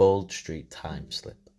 Bold Street time slip.